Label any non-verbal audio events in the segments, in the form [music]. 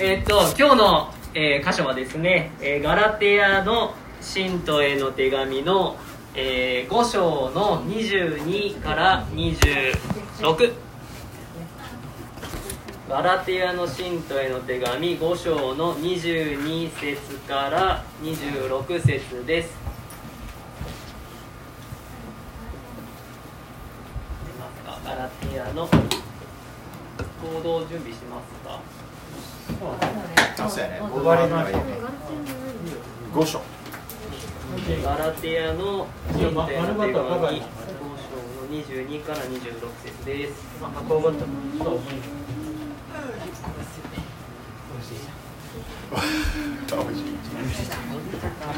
えっと今日の、えー箇所はですね、えーガラテヤの信徒への手紙の、え5章の22から26ガラテヤの信徒への手紙5章の22節から26節です。ガラテヤの行動準備しますか？そうやね。終わりました五章。ガラテヤの信徒への手紙5章の22から26節です。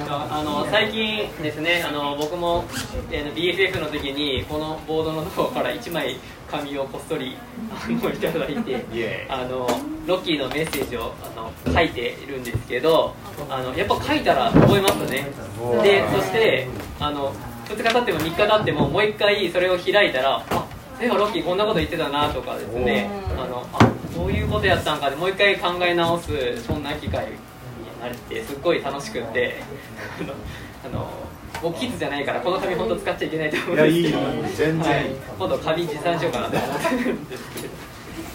あの最近ですねあの僕も、えー BFF の時にこのボードのところから1枚紙をこっそりあのいただいてあのロッキーのメッセージをあの書いているんですけどあのやっぱ書いたら覚えますね。でそしてあの2日経っても3日経ってももう1回それを開いたらあそういえばロッキーこんなこと言ってたなとかですね。あのあそういうことやったんかでもう1回考え直すそんな機会になれてすっごい楽しくって。あのあの僕キッズじゃないからこの紙本当使っちゃいけないと思うんですけど。いやいいよ。全然。はい、今度紙持参しようかなと思って。るんですけど、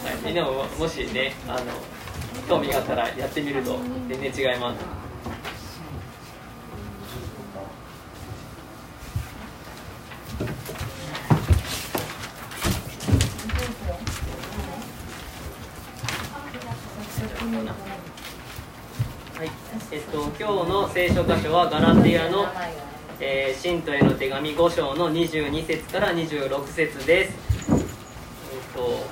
はい、みんなももしねあの興味があったらやってみると全然違います。はい、えっと今日の聖書箇所はガラテヤのえー、信徒への手紙5章の22節から26節です。えっ、と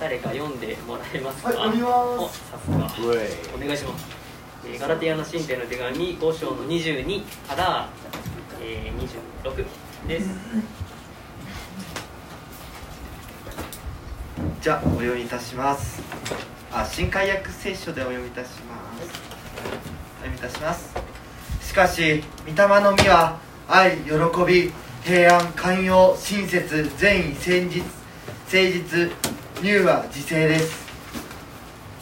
誰か読んでもらえますか？はいおさすが。お願いします。えーガラテヤの信徒への手紙5章の22から、えー、26です。じゃあお読みいたしますあ新海訳聖書でお読みいたしますお読みいたしますしかし御霊の実は愛喜び平安寛容親切善意誠実誠実乳は自制です。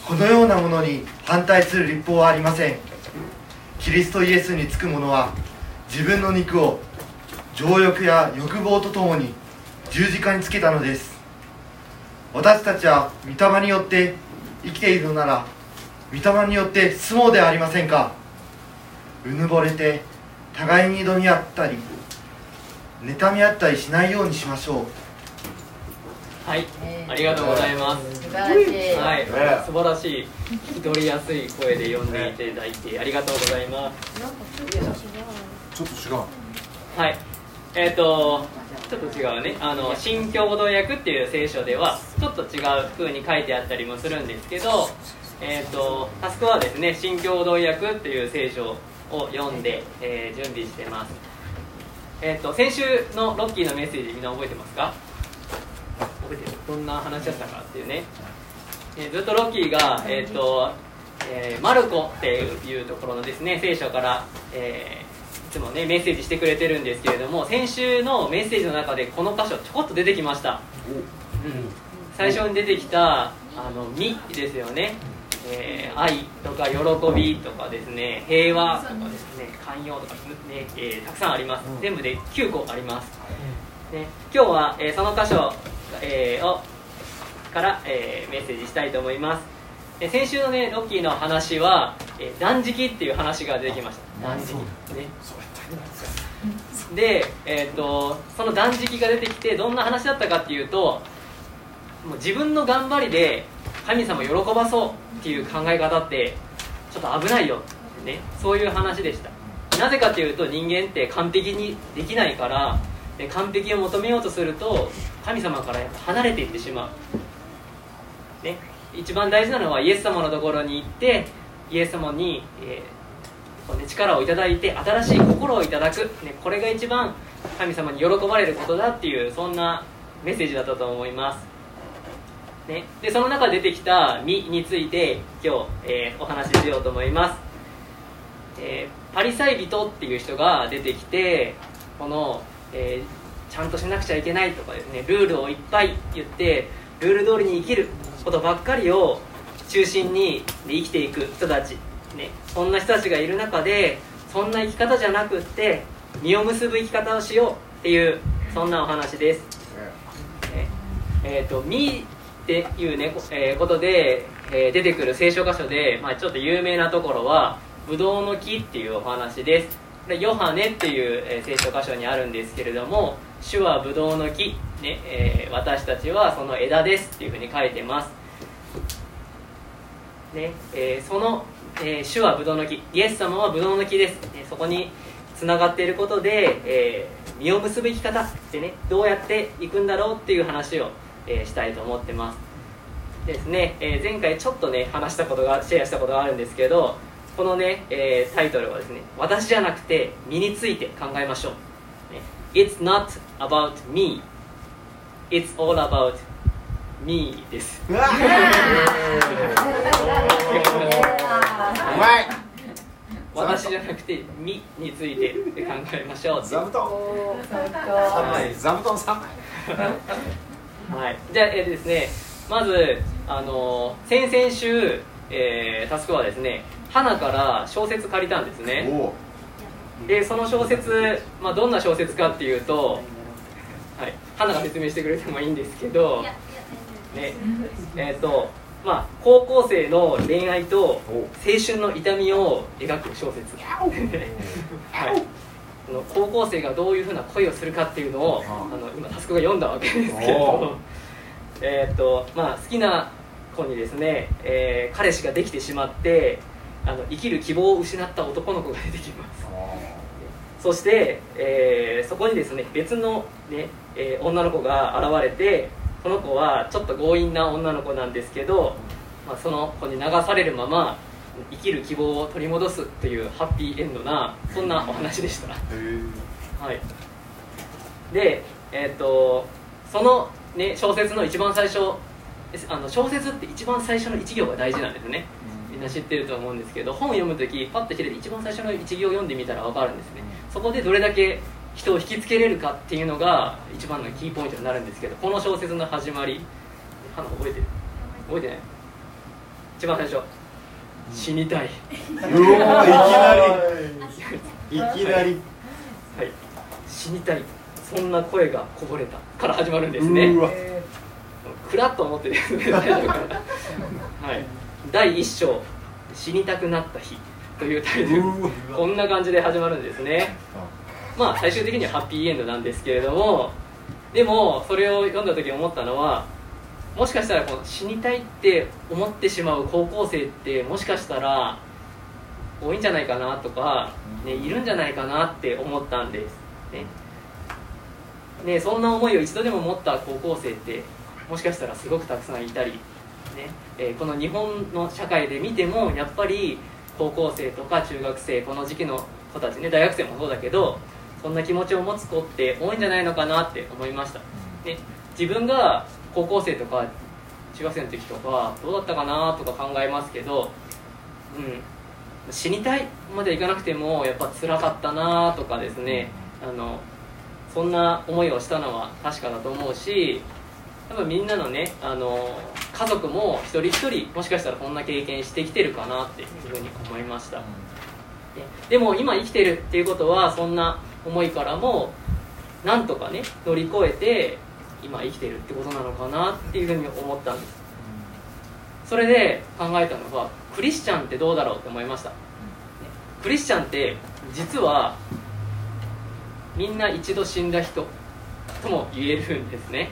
このようなものに反対する立法はありません。キリストイエスにつく者は自分の肉を情欲や欲望とともに十字架につけたのです。私たちは御霊によって生きているのなら御霊によって住もうではありませんか。うぬぼれて互いに挑み合ったり妬み合ったりしないようにしましょう。はい、ありがとうございます。素晴らしい。はい、ね素晴らしい聞き取りやすい声で読んでいただいてありがとうございます。ちょっと違う。はい、えっ、と、ちょっと違うね、あの新共同訳っていう聖書では、ちょっと違う風に書いてあったりもするんですけど、えっ、と、タスクはですね、新共同訳っていう聖書を読んで、えー準備してます。えっ、と、先週のロッキーのメッセージ、みんな覚えてますか？覚えてる。どんな話だったかっていうね、えーずっとロッキーが、えっ、と、えーマルコっていうところのですね聖書から、えーいつもねメッセージしてくれてるんですけれども先週のメッセージの中でこの箇所ちょこっと出てきました、うん、最初に出てきた「あの実」ですよね、えー愛とか喜びとかですね平和とかですね寛容とかね、えーたくさんあります。全部で9個あります、ね、今日は、えーその箇所、えーをから、えーメッセージしたいと思います。で先週のねロッキーの話は、えー断食っていう話が出てきました。断食。ね。で、えー、とその断食が出てきてどんな話だったかっていうともう自分の頑張りで神様喜ばそうっていう考え方ってちょっと危ないよってねそういう話でした。なぜかというと人間って完璧にできないからで完璧を求めようとすると神様からやっぱ離れていってしまう。ね、一番大事なのはイエス様のところに行ってイエス様に、えーこうね、力をいただいて新しい心をいただく、ね、これが一番神様に喜ばれることだっていうそんなメッセージだったと思います、ね、でその中で出てきた「実」について今日、えーお話ししようと思います、えーパリサイ人っていう人が出てきてこの、えーちゃんとしなくちゃいけないとかですねルールをいっぱい言ってルール通りに生きることばっかりを中心に生きていく人たち、ね、そんな人たちがいる中でそんな生き方じゃなくって実を結ぶ生き方をしようっていうそんなお話です。えーと、実っていうね、えー、ことで、えー、出てくる聖書箇所で、まあ、ちょっと有名なところはブドウの木っていうお話です。でヨハネっていう、えー、聖書箇所にあるんですけれども主はブドウの木、ねえー、私たちはその枝ですっていうふうに書いてます、ねえー、その、えー、主はブドウの木。イエス様はブドウの木です、ね、そこにつながっていることで、えー、実を結ぶ生き方ってねどうやっていくんだろうっていう話をえー、したいと思ってます。ですね、えー、前回ちょっとね話したことがシェアしたことがあるんですけどこのね、えー、タイトルはですね私じゃなくて身について考えましょう、ね、It's not about me. It's all about me です。うまい [laughs] 私じゃなくて「み」について考えましょう座布団。3枚座布団3枚 [laughs] はい、じゃあ、えーですね、まず、あの先々週、えー、タスクはですね花から小説借りたんですね。でその小説、まあ、どんな小説かっていうと、はい、花が説明してくれてもいいんですけど、ねえーとまあ、高校生の恋愛と青春の痛みを描く小説、[laughs] はいの高校生がどういうふうな恋をするかっていうのをあの今タスクが読んだわけですけどえっと、まあ、好きな子にですね、えー、彼氏ができてしまってあの生きる希望を失った男の子が出てきます。そして、えー、そこにですね別のね、えー、女の子が現れてその子はちょっと強引な女の子なんですけど、まあ、その子に流されるまま生きる希望を取り戻すっていうハッピーエンドなそんなお話でした。はい。でえっ、ー、とその、ね、小説の一番最初あの小説って一番最初の一行が大事なんですね。みんな知ってると思うんですけど本を読む時パッと開いて一番最初の一行を読んでみたら分かるんですね。そこでどれだけ人を引きつけれるかっていうのが一番のキーポイントになるんですけどこの小説の始まり花覚えてる？覚えてない？一番最初死にたい。うわいきなり。いきなり。はい。死にたい。そんな声がこぼれたから始まるんですね。くらっと思ってですね。はい。第一章死にたくなった日というタイトル。こんな感じで始まるんですね。まあ最終的にはハッピーエンドなんですけれども、でもそれを読んだ時思ったのは。もしかしたらこう死にたいって思ってしまう高校生ってもしかしたら多いんじゃないかなとか、ね、いるんじゃないかなって思ったんです、ね。ね、そんな思いを一度でも持った高校生ってもしかしたらすごくたくさんいたり、ね。えー、この日本の社会で見てもやっぱり高校生とか中学生この時期の子たちね大学生もそうだけどそんな気持ちを持つ子って多いんじゃないのかなって思いました、ね、自分が高校生とか中学生の時とかどうだったかなとか考えますけど、うん、死にたいまでいかなくてもやっぱ辛かったなとかですね。あのそんな思いをしたのは確かだと思うし多分みんなのねあの家族も一人一人もしかしたらこんな経験してきてるかなっていうふうに思いました、でも今生きてるっていうことはそんな思いからもなんとかね乗り越えて今生きてるってことなのかなっていうふうに思ったんです。それで考えたのがクリスチャンってどうだろうって思いました、クリスチャンって実はみんな一度死んだ人とも言えるんですね、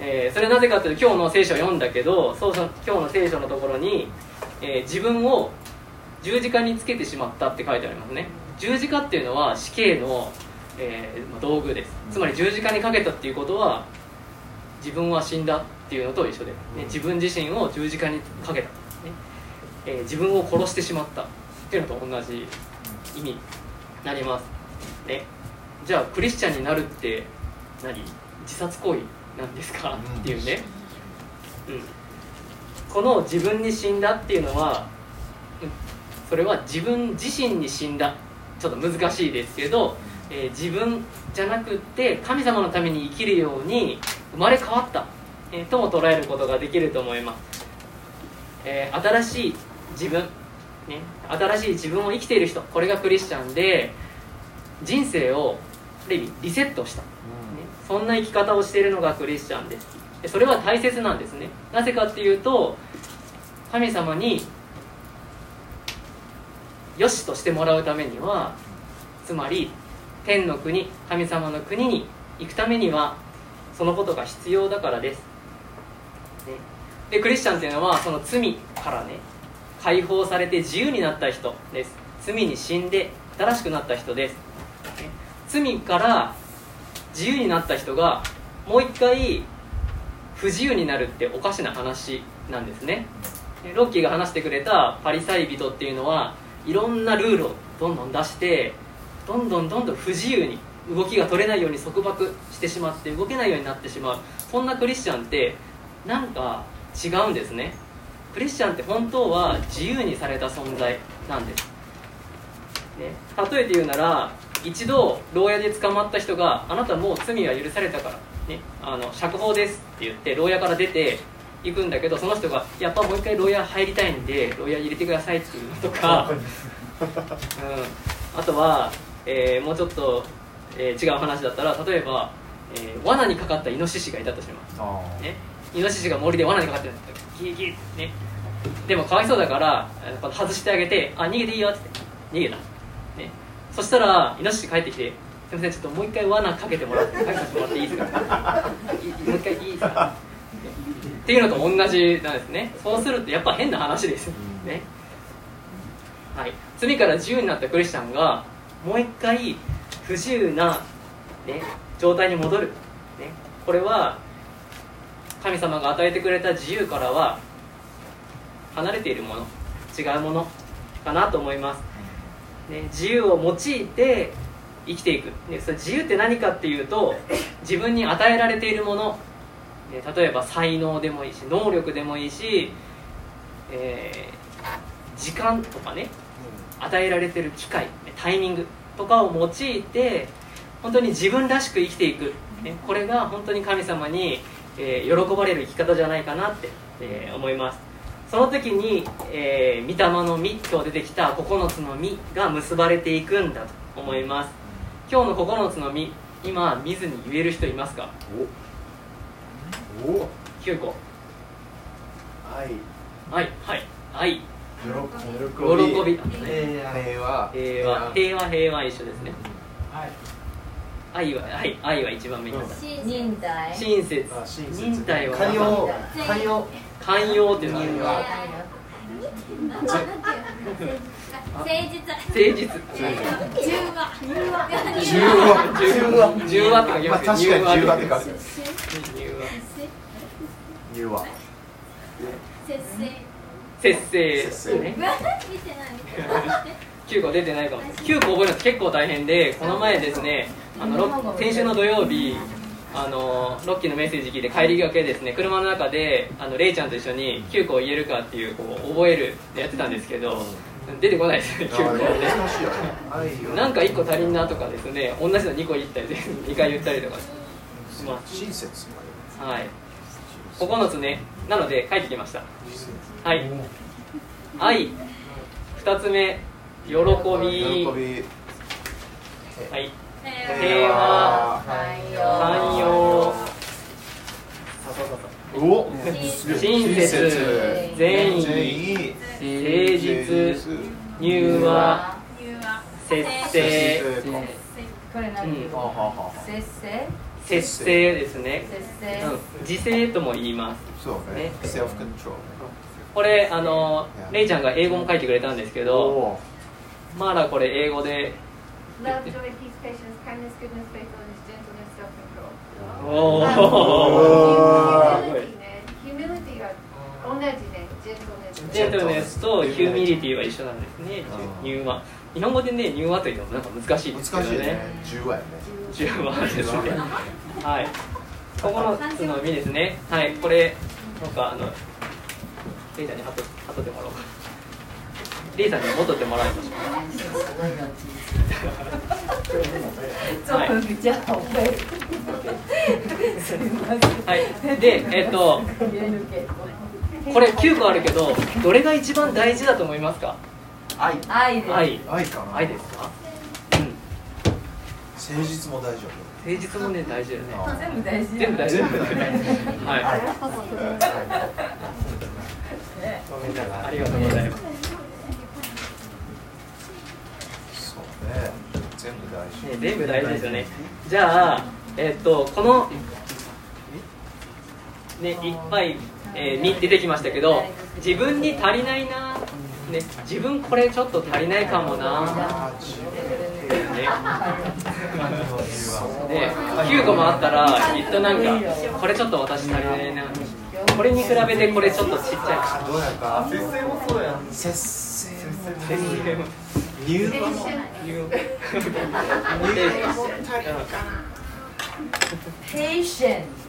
うん。えー、それなぜかというと今日の聖書を読んだけどそうそう今日の聖書のところに、えー、自分を十字架につけてしまったって書いてありますね。十字架っていうのは死刑のえー、道具です。つまり十字架にかけたっていうことは自分は死んだっていうのと一緒で、ね、自分自身を十字架にかけた、ね。えー、自分を殺してしまった。っていうのと同じ意味になります、ね、じゃあクリスチャンになるって何？自殺行為なんですか？っていうね、うん、この自分に死んだっていうのは、うん、それは自分自身に死んだ。ちょっと難しいですけどえー、自分じゃなくって神様のために生きるように生まれ変わった、えー、とも捉えることができると思います。えー新しい自分、ね、新しい自分を生きている人これがクリスチャンで人生をある意味リセットした、ね、そんな生き方をしているのがクリスチャンです。でそれは大切なんですね。なぜかっていうと神様によしとしてもらうためにはつまり天の国神様の国に行くためにはそのことが必要だからです、ね、でクリスチャンっていうのはその罪からね解放されて自由になった人です。罪に死んで新しくなった人です、ね。罪から自由になった人がもう一回不自由になるっておかしな話なんですね。ロッキーが話してくれたパリサイ人っていうのはいろんなルールをどんどん出してどんどんどんどん不自由に動きが取れないように束縛してしまって動けないようになってしまう。そんなクリスチャンってなんか違うんですね。クリスチャンって本当は自由にされた存在なんです、ね、例えて言うなら一度牢屋で捕まった人があなたもう罪は許されたから、ね、あの釈放ですって言って牢屋から出て行くんだけどその人がやっぱもう一回牢屋入りたいんで牢屋入れてくださいっていうのとか、[laughs] うん、あとは、えーもうちょっと、えー違う話だったら例えば、えー罠にかかったイノシシがいたとします。あね、イノシシが森で罠にかかってるギリギリね。でもかわいそうだから外してあげて「あ逃げていいよ」って。逃げた、ね、そしたらイノシシ帰ってきて「すいませんちょっともう一回罠かけてもらってかけさせてもらっていいですか?い」もう一回いいですか?」っていうのと同じなんですね。そうするとやっぱ変な話です。よね、はい、罪から自由になったクリスチャンがもう一回不自由な、ね、状態に戻る、ね、これは神様が与えてくれた自由からは離れているもの。違うもの。かなと思います、ね、自由を用いて生きていく、ね、それ自由って何かっていうと自分に与えられているもの、ね、例えば才能でもいいし能力でもいいし、えー時間とかね。与えられてる機会タイミングとかを用いて本当に自分らしく生きていく、ね、これが本当に神様に、えー喜ばれる生き方じゃないかなって、えー思います。その時に、えー、御霊の実今日出てきた9つの実が結ばれていくんだと思います。今日の9つの実今見ずに言える人いますか？お。お。9個。愛。はいはい。愛喜喜び。平和。平和。平和。平和一緒ですね。はい。愛は愛愛は一番目に忍耐親切。あ親切。忍耐は。寛容。寛容。寛容っていうのは。誠実。誠実。中和重和。重和。重和って書きます確かに重和って書く。柔和。重和。節制節制。節制ね見てない9個出てないかも。9個覚えるのって結構大変でこの前ですねあのロ先週の土曜日あのロッキーのメッセージ聞いて帰りがけですね車の中であのレイちゃんと一緒に9個言えるかっていうこう覚えるでやってたんですけど出てこないですね9個。ねなんか1個足りんなとかですね同じの2個言ったり2回言ったりとか。します。親切はい。9つねなので書いてきました。はい。愛。2つ目。喜び。喜び。はい。平平和。寛容親切。善意。誠実柔和和節制節制節制ですね、節制うん、自制とも言いますそうねね self control これあのレイちゃんが英語も書いてくれたんですけどおまだこれ英語で Love, joy, peace, patience, kindness, goodness, faithfulness, gentleness, self-control. Humility ね。Humility が同じね。Gentleness。ジェントルネスとヒューミリティは一緒なんですねうん柔和日本語でね柔和というのもなんか難しいですけど難しいねね。10話やね柔和ですねはい。9つの実ですねはいこれなんかあのレイちゃんに貼っと貼ってもらおうか。レイさんには持っとってもらいましょうはい。比较好背。すみません。はい、で、えっと。これ9個あるけどどれが一番大事だと思いますか？愛。愛です。愛。愛かな。愛ですか？うん。誠実も大丈誠実もね大事だよね。全部大事。全部大事。全部大事はい。愛ごめんなさい。ありがとうござい。ますそうね全部大事ね、全部大事ですよねじゃあえっとこのねい。っぱい、えーに出てきましたけど自分に足りない。なね自分これちょっと足りないかもな。ねね9個もあったらきっとなんかこれちょっと私足りないな。これに比べてこれちょっとちっちゃどうやった節制もそうやん。節制い入入門。もペイシェン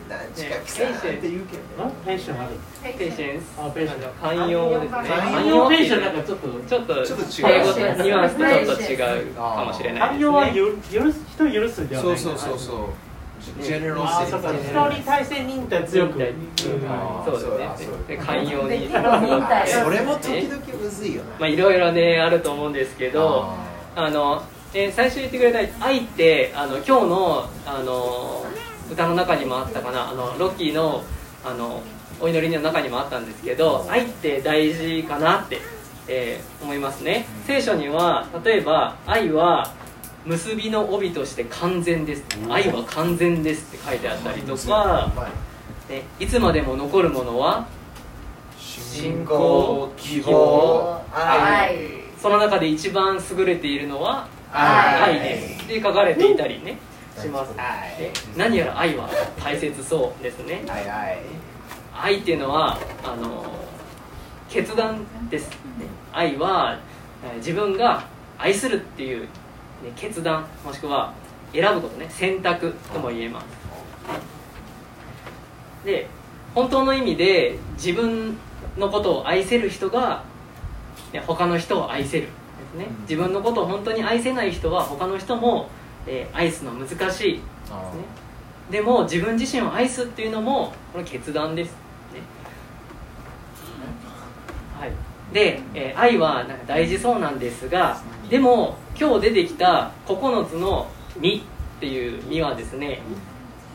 何時か来たって言うけどペンションある。ペーシェンスあ、ション。寛容ですね。寛容。ションなんかちょっと。ちょっとちょっと違う。英語とニュアンスとちょっと違うかもしれないです寛容は人を許すんではない。そうそうそう。そうジェネロあー、そうか。シ人に対して忍耐強く。そうそうですね寛容に。それも時々むずいよまあいろいろねあると思うんですけど、あの、えー最初言ってくれた愛ってあの今日のあの歌の中にもあったかな。あのロッキーのあのお祈りの中にもあったんですけど愛って大事かなって、えー思いますね。聖書には例えば愛は結びの帯として完全です。愛は完全ですって書いてあったりとか、ね、いつまでも残るものは信仰希望愛。その中で一番優れているのは愛ですって書かれてい。たりねします何やら愛は大切そうですね愛ってい。うのはあの決断です、愛は自分が愛するってい。う、ね、決断もしくは選ぶことね選択とも言えますで本当の意味で自分のことを愛せる人が、ね、他の人を愛せるですね。自分のことを本当に愛せない人は他の人も、えー愛すの難しいですね。でも自分自身を愛すっていうのもこれ決断です、ね。はい、で、えー愛はなんか大事そうなんですがでも今日出てきた9つの「実」っていう実はですね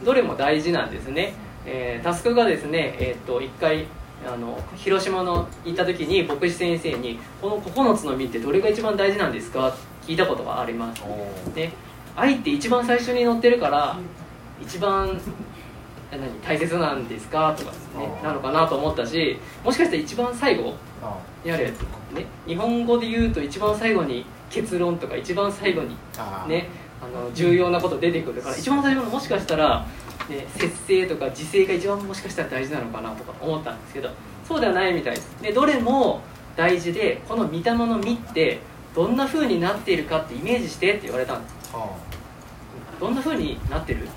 どれも大事なんですね、えータスクがですね、えー、と1回あの広島の行った時に牧師先生に「この9つの実ってどれが一番大事なんですか?」聞いたことがあります。で愛って一番最初に載ってるから一番何大切なんですか？とか、ね、なのかなと思ったしもしかしたら一番最後にあるやつ、ね、日本語で言うと一番最後に結論とか一番最後に、ね、あの重要なこと出てくるから一番最後のもしかしたら、ね、節制とか自制が一番もしかしたら大事なのかなとか思ったんですけどそうではないみたいです。でどれも大事でこの御霊の実ってどんな風になっているかってイメージしてって言われたんです。どんな風になってる？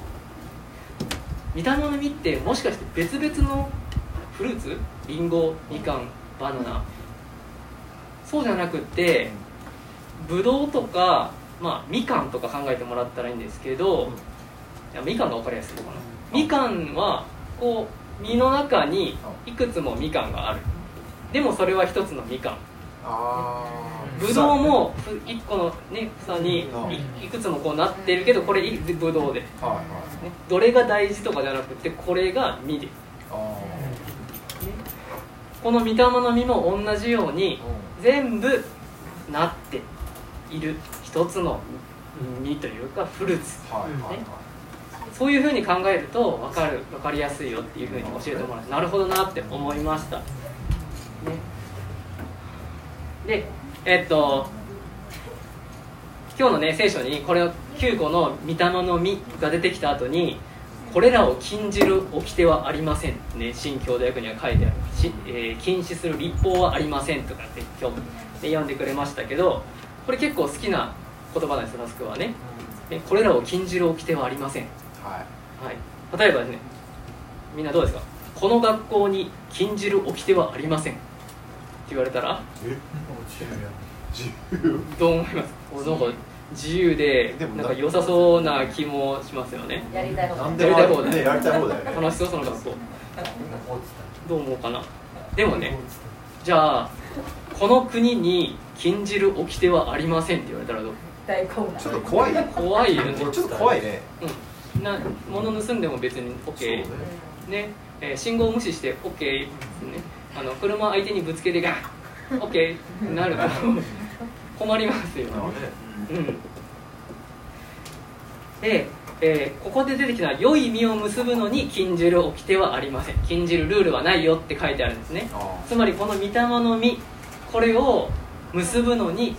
見た目の実ってもしかして別々のフルーツ？リンゴみかんバナナ。そうじゃなくってブドウとか、まあ、みかんとか考えてもらったらいいんですけどいやみかんが分かりやすいの。かなみかんはこう実の中にいくつもみかんがある。でもそれは一つのみかん。ぶどうもふ一個の、ね、房にいいくつもこうなってるけどこれいぶどうで、ね、どれが大事とかじゃなくてこれが実で。この御霊の実も同じように全部なっている一つの実というかフルーツそういうふうに考えると分かる分かりやすいよっていうふうに教えてもらってなるほどなって思いました、ね、でえっと今日のね聖書にこれを9個の御霊の実が出てきた後にこれらを禁じる掟はありませんね新共同訳には書いてある。し、えー禁止する立法はありませんとかって今日、ね、読んでくれましたけどこれ結構好きな言葉なんですラスクはね。ねこれらを禁じる掟はありません。はい、例えばですねみんなどうですか？この学校に禁じる掟はありません。って言われたら？どう思います？おなんか自由ででもなんか良さそうな気もしますよね。やりたいこと。なんやりたい放題ね。やりたい放題楽しそうその学校。どう思うかな？でもねじゃあこの国に禁じる掟はありませんって言われたらどう？大混乱ちょっと怖い怖いよね。ちょっと怖いね。うんな物盗んでも別に OK ね。えー信号無視して OK ですね。あの車相手にぶつけてガン OK ってなると困りますよ、うん、で、えーここで出てきたのは良い実を結ぶのに禁じる掟はありません。禁じるルールはないよって書いてあるんですね。つまりこの御霊の実これを結ぶのに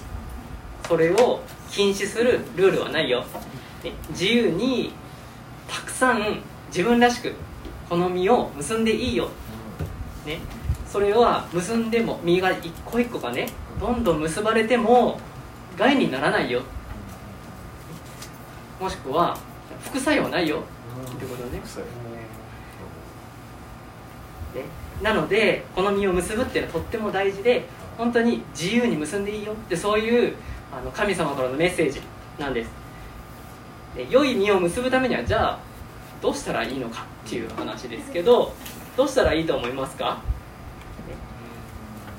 それを禁止するルールはないよ、ね。自由にたくさん自分らしくこの実を結んでいいよ、ね、それは結んでも実が一個一個がねどんどん結ばれても害にならないよ。もしくは副作用ないよ。ってことね。ね。なのでこの実を結ぶっていうのはとっても大事で本当に自由に結んでいいよ。ってそういうあの神様からのメッセージなんですで良い実を結ぶためにはじゃあどうしたらいいのかっていう話ですけどどうしたらいいと思いますか、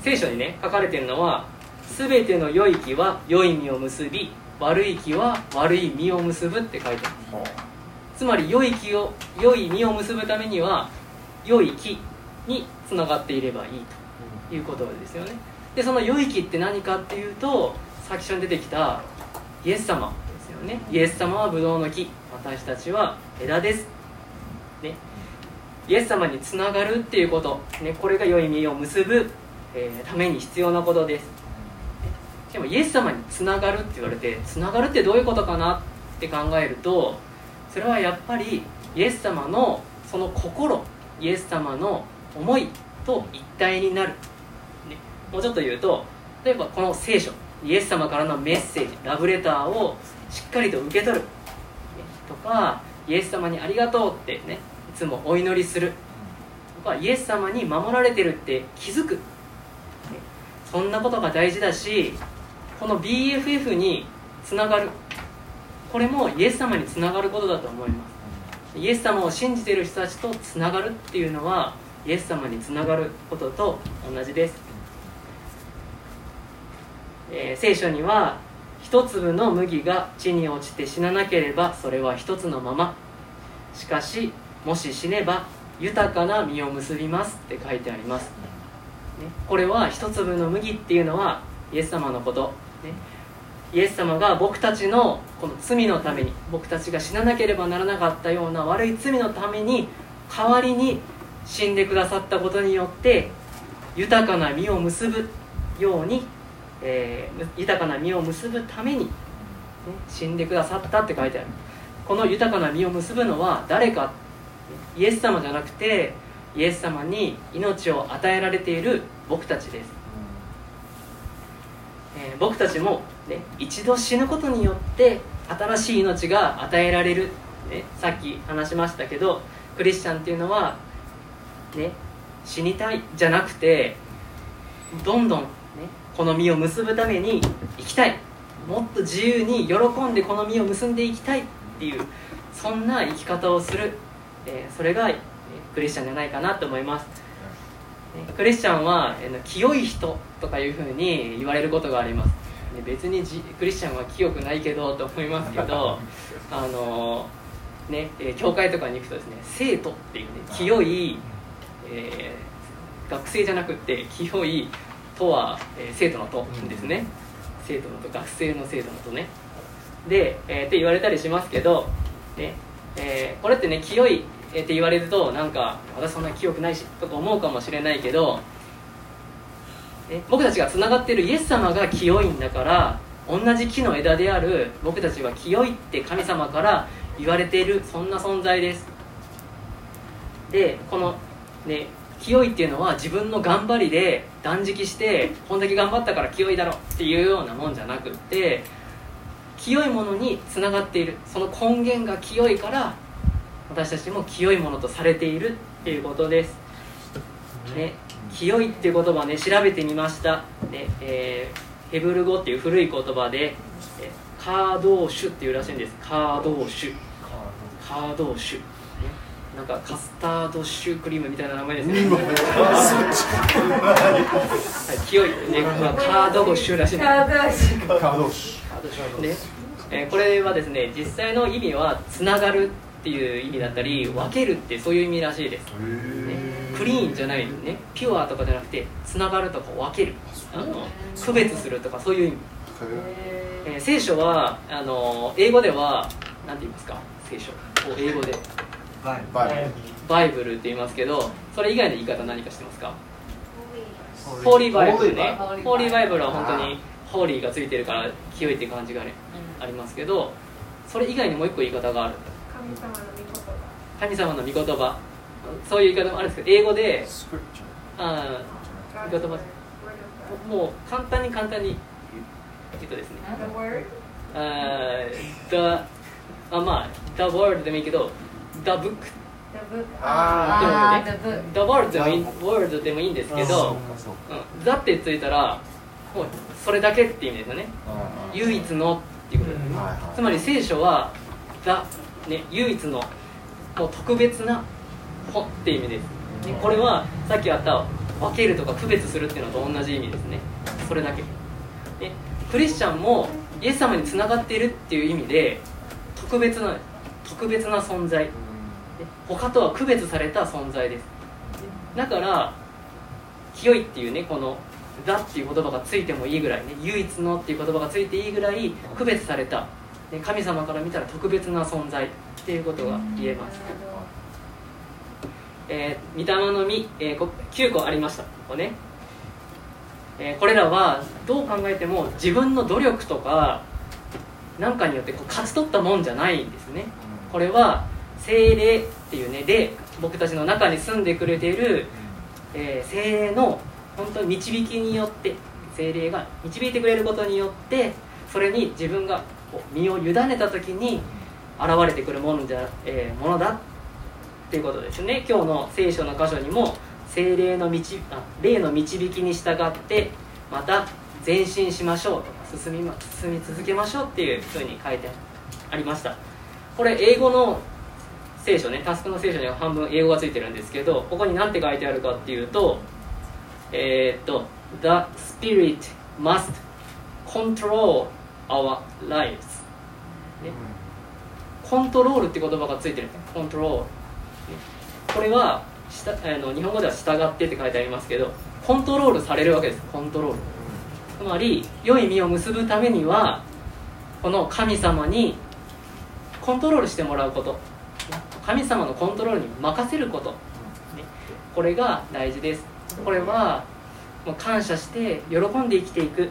聖書にね書かれてるのは全ての良い木は良い実を結び悪い木は悪い実を結ぶって書いてある。つまり良い木を良い実を結ぶためには良い木につながっていればいいということですよね。でその良い木って何かっていうと最初に出てきたイエス様。ねイエス様はブドウの木私たちは枝です、ね、イエス様につながるっていうこと、ね、これが良い実を結ぶ、えーために必要なことです。でもイエス様につながるって言われてつながるってどういうことかなって考えるとそれはやっぱりイエス様のその心イエス様の思いと一体になる、ね、もうちょっと言うと例えばこの聖書イエス様からのメッセージラブレターをしっかりと受け取る、とかイエス様にありがとうってねいつもお祈りする。とかイエス様に守られてるって気づく、そんなことが大事だしこの BFF につながる。これもイエス様につながることだと思います。イエス様を信じてる人たちとつながるっていうのはイエス様につながることと同じです、えー聖書には一粒の麦が地に落ちて死ななければそれは一つのまま。しかしもし死ねば豊かな実を結びますって書いてあります、ね、これは一粒の麦っていうのはイエス様のこと、ね、イエス様が僕たちのこの罪のために僕たちが死ななければならなかったような悪い罪のために代わりに死んでくださったことによって豊かな実を結ぶように、えー豊かな実を結ぶために、ね、死んでくださったって書いてある。この豊かな実を結ぶのは誰かイエス様じゃなくてイエス様に命を与えられている僕たちです、えー僕たちも、ね、一度死ぬことによって新しい命が与えられる、ね、さっき話しましたけどクリスチャンっていうのは、ね、死にたいじゃなくてどんどん、ね、この実を結ぶために生きたい。もっと自由に喜んでこの実を結んでいきたいっていうそんな生き方をする、えーそれが、えークリスチャンじゃないかなと思います、ねクリスチャンは、えー清い人とかいうふうに言われることがあります、ね別にじクリスチャンは清くないけどと思いますけど [laughs] あのーねえー教会とかに行くとですね生徒っていうね清い、えー学生じゃなくって清いとは、えー生徒のとですね、生徒のと学生の生徒のとね。で、えーって言われたりしますけど、ねえーこれってね清いえーって言われるとなんか私そんな清くないしとか思うかもしれないけどえ僕たちがつながっているイエス様が清いんだから同じ木の枝である僕たちは清いって神様から言われているそんな存在です。でこのね清いっていうのは自分の頑張りで断食してこんだけ頑張ったから清いだろっていうようなもんじゃなくって清いものにつながっている。その根源が清いから私たちも清いものとされているっていうことです、ね、清いっていう言葉ね調べてみました、ねえーヘブル語っていう古い言葉でえーカードーシュっていうらしいんです。カードーシュ。カードーシュ、ねなんかカスタードシュークリームみたいな名前ですね、はい、清いね、まあ、カードゴシューらしい。カードシカー。ドシね。えーこれはですね実際の意味はつながるっていう意味だったり分けるってそういう意味らしいです、ね、クリーンじゃないね。ピュアとかじゃなくてつながるとか分ける。あの区別するとかそういう意味、えー聖書はあの英語では何て言いますか？聖書。を英語でバイブル。って言いますけどそれ以外の言い方何か知ってますか？ホーリーバイブルね。ホーリーバイブルは本当にホーリーがついてるから清いって感じがねありますけどそれ以外にもう一個言い方がある。神様の御言葉。神様の御言葉。そういう言い方もあるんですけど英語でスクリプチあー御言葉。Word of God もう簡単に簡単に言うとですね。The word ああまあ the word でもいいけど the book? The book. ああー the book. The word でもいい word でもいいんですけどザってついたらもうそれだけって意味ですよね。唯一のっていうことですね。はいはい。つまり聖書はザ、ね、唯一のもう特別な本っていう意味です、ね、これはさっきあった分けるとか区別するっていうのと同じ意味ですね。それだけ。でクリスチャンもイエス様につながっているっていう意味で特別な特別な存在。で他とは区別された存在です。だから清いっていうねこの「だ」っていう言葉がついてもいいぐらいね唯一のっていう言葉がついていいぐらい区別された、ね、神様から見たら特別な存在っていうことが言えます、えー、御霊の実、えーこ9個ありました。ここね、えーこれらはどう考えても自分の努力とかなんかによってこう勝ち取ったもんじゃないんですね。これは精霊っていうね霊僕たちの中に住んでくれている、えー精霊の本当に導きによって精霊が導いてくれることによってそれに自分が身を委ねた時に現れてくるものじゃ、えーものだっていうことですね。今日の聖書の箇所にも精霊の導あ霊の導きに従ってまた前進しましょうとか進み,、ま、進み続けましょうっていうふうに書いてありました。これ英語の聖書ねタスクの聖書には半分英語がついてるんですけどここに何て書いてあるかっていうとえーっと「The Spirit must control our lives」ね。コントロールって言葉がついてる。コントロール、ね。これはしたあの日本語では「従って」って書いてありますけどコントロールされるわけです。コントロールつまり良い実を結ぶためにはこの神様にコントロールしてもらうこと。神様のコントロールに任せること、ね、これが大事です。これはもう感謝して喜んで生きていく、ね。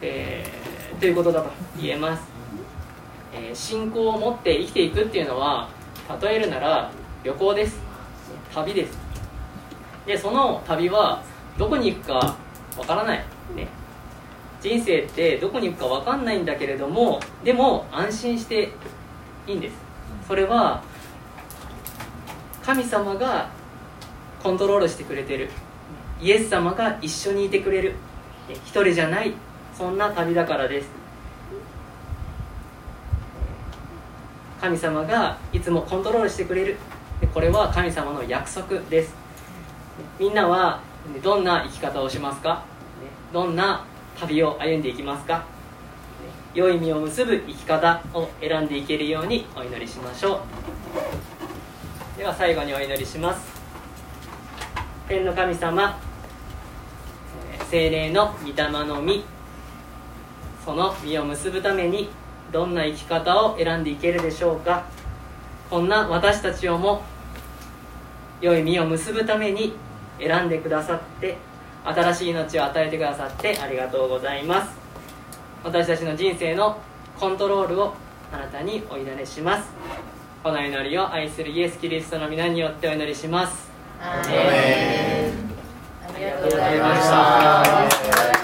えーということだと言えます、えー信仰を持って生きていくっていうのは例えるなら旅行です。旅です。でその旅はどこに行くかわからない、ね、人生ってどこに行くかわかんないんだけれどもでも安心していいんですそれは神様がコントロールしてくれてる。イエス様が一緒にいてくれる。一人じゃない。そんな旅だからです。神様がいつもコントロールしてくれる。これは神様の約束です。みんなはどんな生き方をしますか？どんな旅を歩んでいきますか？良い実を結ぶ生き方を選んでいけるようにお祈りしましょう。では最後にお祈りします。天の神様精霊の御霊の実その実を結ぶためにどんな生き方を選んでいけるでしょうか。こんな私たちをも良い実を結ぶために選んでくださって新しい命を与えてくださってありがとうございます。私たちの人生のコントロールをあなたにお祈りします。この祈りを愛するイエス・キリストの皆によってお祈りします。ありがとうございました